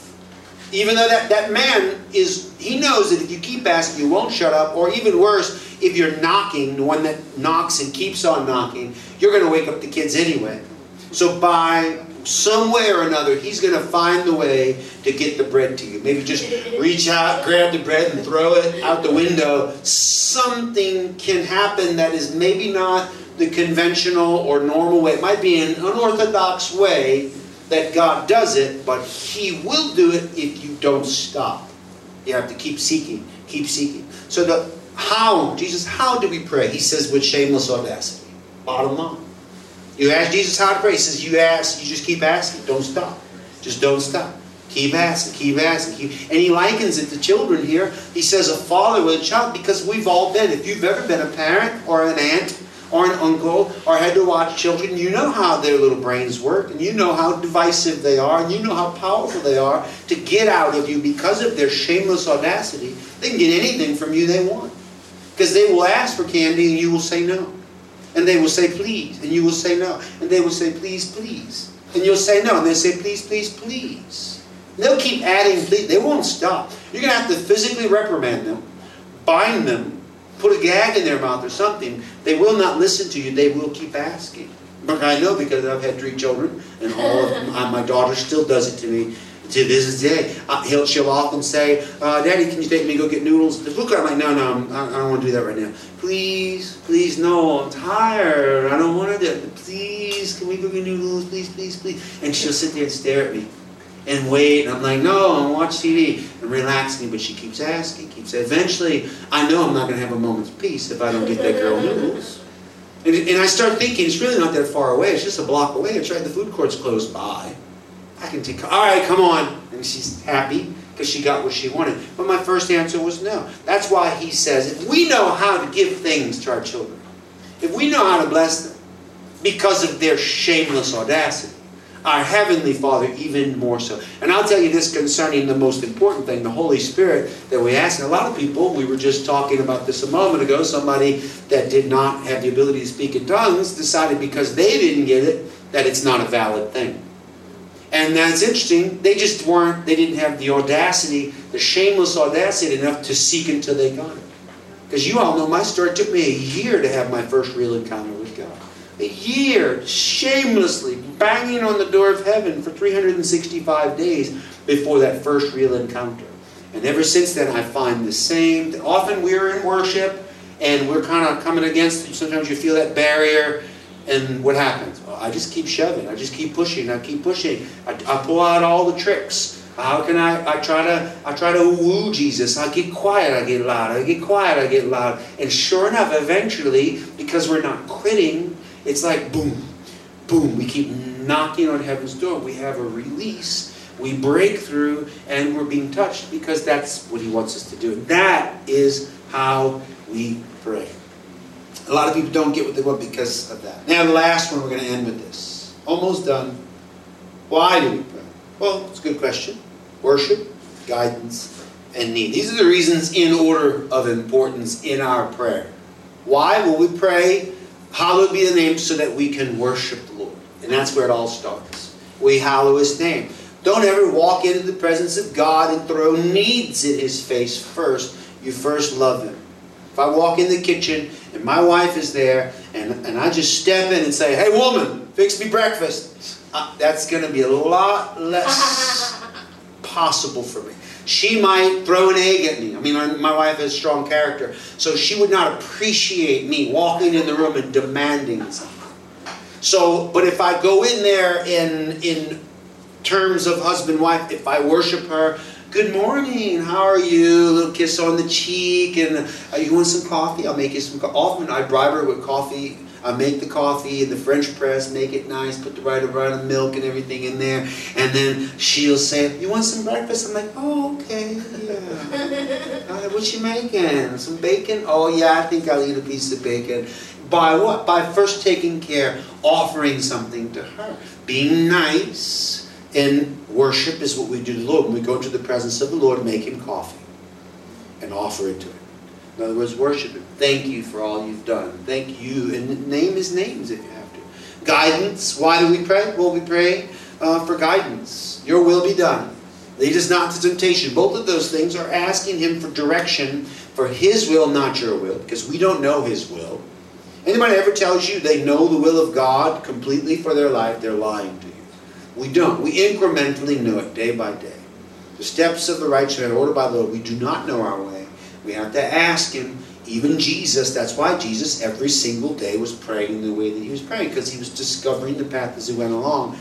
even though that, that man is, he knows that if you keep asking, you won't shut up, or even worse, if you're knocking, the one that knocks and keeps on knocking, you're going to wake up the kids anyway. So by some way or another, he's going to find the way to get the bread to you. Maybe just reach out, grab the bread, and throw it out the window. Something can happen that is maybe not the conventional or normal way. It might be an unorthodox way that God does it, but He will do it if you don't stop. You have to keep seeking, keep seeking. So the how, Jesus, how do we pray? He says with shameless audacity. Bottom line. You ask Jesus how to pray. He says, You ask, you just keep asking. Don't stop. Just don't stop. Keep asking, keep asking. Keep, and he likens it to children here. He says, A father with a child, because we've all been. If you've ever been a parent or an aunt or an uncle or had to watch children, you know how their little brains work, and you know how divisive they are, and you know how powerful they are to get out of you because of their shameless audacity. They can get anything from you they want. Because they will ask for candy and you will say no. And they will say, please. And you will say no. And they will say, please, please. And you'll say no. And they'll say, please, please, please. And they'll keep adding please. They won't stop. You're going to have to physically reprimand them, bind them, put a gag in their mouth or something. They will not listen to you. They will keep asking. But I know because I've had three children, and all of them, my daughter still does it to me to this day. Uh, he'll, she'll often say, uh, Daddy, can you take me go get noodles? The food I'm like, no, no, I, I don't want to do that right now. Please, please, no, I'm tired. I don't want to do it. Please, can we go get noodles? Please, please, please. And she'll sit there and stare at me and wait. And I'm like, no, I'm watch TV. I'm relaxing, but she keeps asking, keeps saying, Eventually, I know I'm not going to have a moment's peace if I don't get that girl noodles. And, and I start thinking, it's really not that far away. It's just a block away. It's right, the food court's close by. I can take, all right, come on. And she's happy because she got what she wanted. But my first answer was no. That's why he says, if we know how to give things to our children, if we know how to bless them because of their shameless audacity, our Heavenly Father even more so. And I'll tell you this concerning the most important thing, the Holy Spirit that we ask. And a lot of people, we were just talking about this a moment ago, somebody that did not have the ability to speak in tongues decided because they didn't get it that it's not a valid thing. And that's interesting. They just weren't, they didn't have the audacity, the shameless audacity enough to seek until they got it. Because you all know my story. It took me a year to have my first real encounter with God. A year, shamelessly banging on the door of heaven for 365 days before that first real encounter. And ever since then, I find the same. Often we're in worship and we're kind of coming against, sometimes you feel that barrier. And what happens? Well, I just keep shoving. I just keep pushing. I keep pushing. I, I pull out all the tricks. How can I? I try to. I try to woo Jesus. I get quiet. I get loud. I get quiet. I get loud. And sure enough, eventually, because we're not quitting, it's like boom, boom. We keep knocking on heaven's door. We have a release. We break through, and we're being touched because that's what He wants us to do. That is how we pray. A lot of people don't get what they want because of that. Now, the last one, we're going to end with this. Almost done. Why do we pray? Well, it's a good question. Worship, guidance, and need. These are the reasons in order of importance in our prayer. Why will we pray? Hallowed be the name so that we can worship the Lord. And that's where it all starts. We hallow His name. Don't ever walk into the presence of God and throw needs in His face first. You first love Him. If I walk in the kitchen and my wife is there and, and I just step in and say, hey woman, fix me breakfast, uh, that's going to be a lot less possible for me. She might throw an egg at me. I mean, my wife has strong character, so she would not appreciate me walking in the room and demanding something. So, but if I go in there in in terms of husband wife, if I worship her, Good morning. How are you? A little kiss on the cheek, and uh, you want some coffee? I'll make you some. coffee. Often I bribe her with coffee. I make the coffee in the French press, make it nice, put the right amount of milk and everything in there, and then she'll say, "You want some breakfast?" I'm like, "Oh, okay, yeah." uh, what you making? Some bacon? Oh, yeah, I think I'll eat a piece of bacon. By what? By first taking care, offering something to her, being nice and worship is what we do to the Lord. When we go into the presence of the Lord, make Him coffee and offer it to Him. In other words, worship Him. Thank you for all you've done. Thank you. And name His names if you have to. Guidance. Why do we pray? Well, we pray uh, for guidance. Your will be done. Lead us not to temptation. Both of those things are asking Him for direction for His will, not your will, because we don't know His will. Anybody ever tells you they know the will of God completely for their life, they're lying to you. We don't. We incrementally know it day by day. The steps of the righteous are ordered by the Lord. We do not know our way. We have to ask Him. Even Jesus, that's why Jesus every single day was praying the way that he was praying, because he was discovering the path as he went along.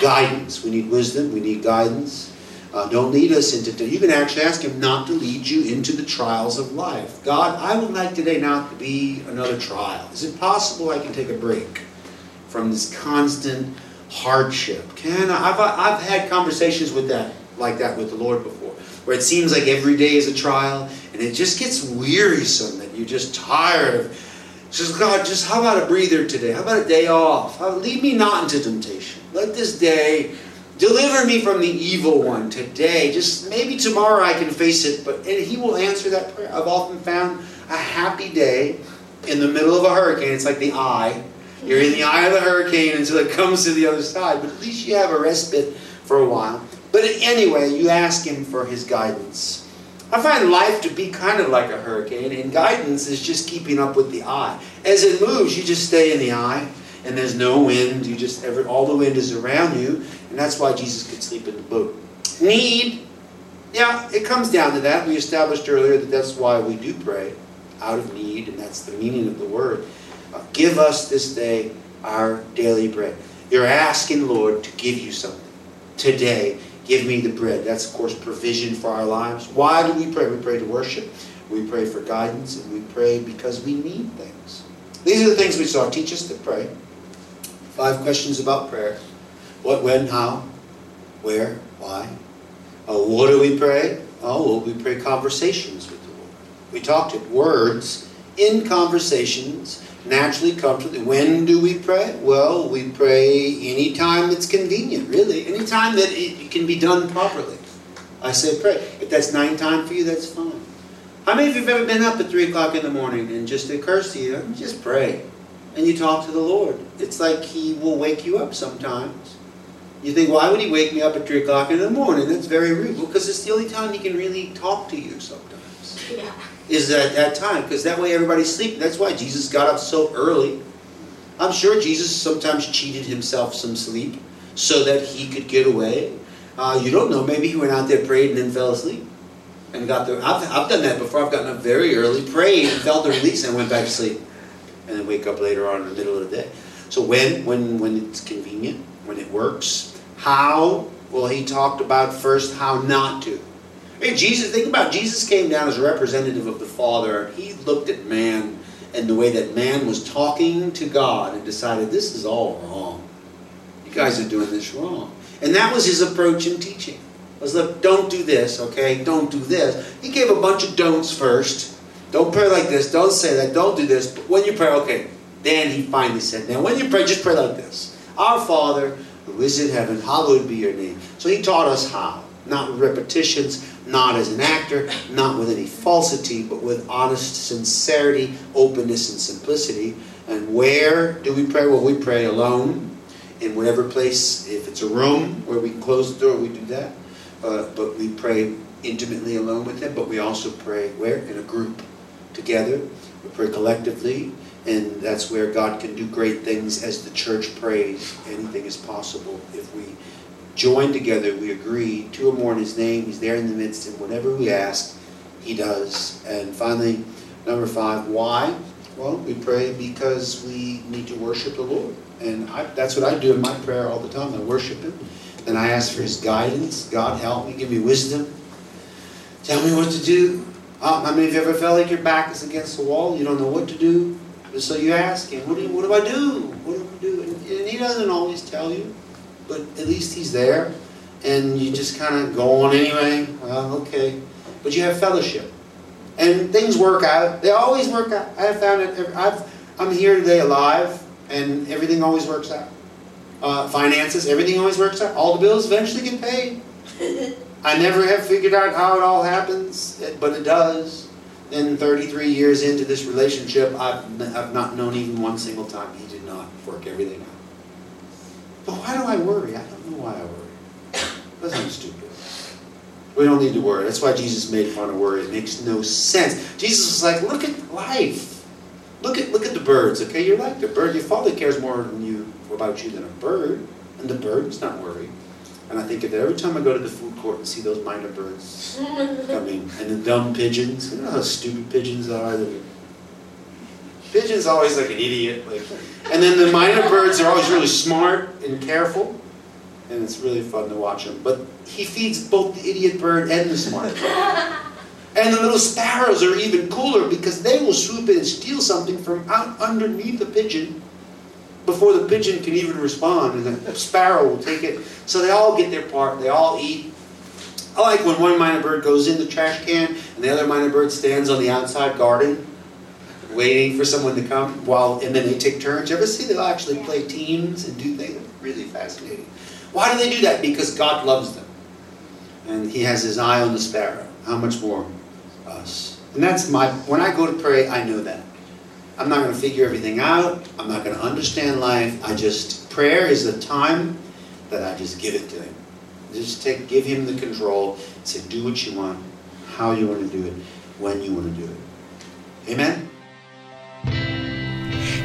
Guidance. We need wisdom. We need guidance. Uh, don't lead us into. You can actually ask Him not to lead you into the trials of life. God, I would like today not to be another trial. Is it possible I can take a break from this constant hardship. Can I, I've, I've had conversations with that like that with the Lord before, where it seems like every day is a trial, and it just gets wearisome that you're just tired of. Says God, just how about a breather today? How about a day off? How, lead me not into temptation. Let this day deliver me from the evil one today. Just maybe tomorrow I can face it, but and He will answer that prayer. I've often found a happy day in the middle of a hurricane. It's like the eye you're in the eye of the hurricane until it comes to the other side, but at least you have a respite for a while. But anyway, you ask Him for His guidance. I find life to be kind of like a hurricane, and guidance is just keeping up with the eye. As it moves, you just stay in the eye, and there's no wind. You just ever, all the wind is around you, and that's why Jesus could sleep in the boat. Need, yeah, it comes down to that. We established earlier that that's why we do pray out of need, and that's the meaning of the word. Give us this day our daily bread. You're asking, Lord, to give you something. Today, give me the bread. That's, of course, provision for our lives. Why do we pray? We pray to worship, we pray for guidance, and we pray because we need things. These are the things we saw. Teach us to pray. Five questions about prayer what, when, how, where, why. Uh, what do we pray? Oh, well, we pray conversations with the Lord. We talked it. Words in conversations naturally the, when do we pray? Well, we pray anytime it's convenient, really. Anytime that it can be done properly. I say pray. If that's nine time for you, that's fine. How many of you have ever been up at 3 o'clock in the morning and just occurs to you, just pray. And you talk to the Lord. It's like He will wake you up sometimes. You think, why would he wake me up at 3 o'clock in the morning? That's very rude. Because it's the only time he can really talk to you sometimes. Yeah. Is at that time. Because that way everybody's sleeping. That's why Jesus got up so early. I'm sure Jesus sometimes cheated himself some sleep so that he could get away. Uh, you don't know. Maybe he went out there, prayed, and then fell asleep. And got there. I've, I've done that before. I've gotten up very early, prayed, and felt the release, and went back to sleep. And then wake up later on in the middle of the day. So when, when, when it's convenient, when it works, how? Well, he talked about first how not to. Hey, Jesus, think about it. Jesus came down as a representative of the Father. He looked at man and the way that man was talking to God and decided this is all wrong. You guys are doing this wrong. And that was his approach in teaching. Was look, don't do this, okay? Don't do this. He gave a bunch of don'ts first. Don't pray like this. Don't say that. Don't do this. But when you pray, okay. Then he finally said, now when you pray, just pray like this. Our Father who is in heaven, hallowed be your name. So he taught us how. Not repetitions, not as an actor, not with any falsity, but with honest sincerity, openness, and simplicity. And where do we pray? Well, we pray alone in whatever place. If it's a room where we can close the door, we do that. Uh, but we pray intimately alone with Him. But we also pray where? In a group together. We pray collectively. And that's where God can do great things as the church prays. Anything is possible if we join together, we agree, two or more in His name, He's there in the midst, and whatever we ask, He does. And finally, number five, why? Well, we pray because we need to worship the Lord. And I, that's what I do in my prayer all the time. I worship Him. And I ask for His guidance. God, help me, give me wisdom. Tell me what to do. Uh, how many of you ever felt like your back is against the wall? You don't know what to do. So you ask Him, what do, you, what do I do? What do I do? And, and He doesn't always tell you but at least he's there, and you just kind of go on anyway. Well, okay, but you have fellowship, and things work out. They always work out. I have found it. I've, I'm here today alive, and everything always works out. Uh, finances, everything always works out. All the bills eventually get paid. I never have figured out how it all happens, but it does. And 33 years into this relationship, I've, I've not known even one single time he did not work everything out. But why do I worry? I don't know why I worry. Because I'm stupid. We don't need to worry. That's why Jesus made fun of worry. It makes no sense. Jesus was like, look at life. Look at look at the birds, okay? You're like the bird. Your father cares more than you about you than a bird. And the bird is not worried. And I think of that every time I go to the food court and see those myna birds coming. And the dumb pigeons. You know how stupid pigeons are? They're, Pigeon's always like an idiot. Like, and then the myna birds are always really smart and careful. And it's really fun to watch them. But he feeds both the idiot bird and the smart bird. And the little sparrows are even cooler because they will swoop in and steal something from out underneath the pigeon before the pigeon can even respond. And the sparrow will take it. So they all get their part. They all eat. I like when one myna bird goes in the trash can and the other myna bird stands on the outside guarding waiting for someone to come while and then they take turns. You ever see they'll actually play teams and do things? Really fascinating. Why do they do that? Because God loves them. And He has His eye on the sparrow. How much more us? And that's my when I go to pray, I know that. I'm not going to figure everything out. I'm not going to understand life. I just prayer is the time that I just give it to Him. Just take give Him the control. Say, do what you want, how you want to do it, when you want to do it. Amen.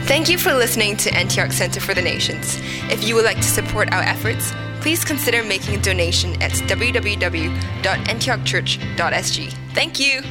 Thank you for listening to Antioch Center for the Nations. If you would like to support our efforts, please consider making a donation at www.antiochchurch.sg. Thank you.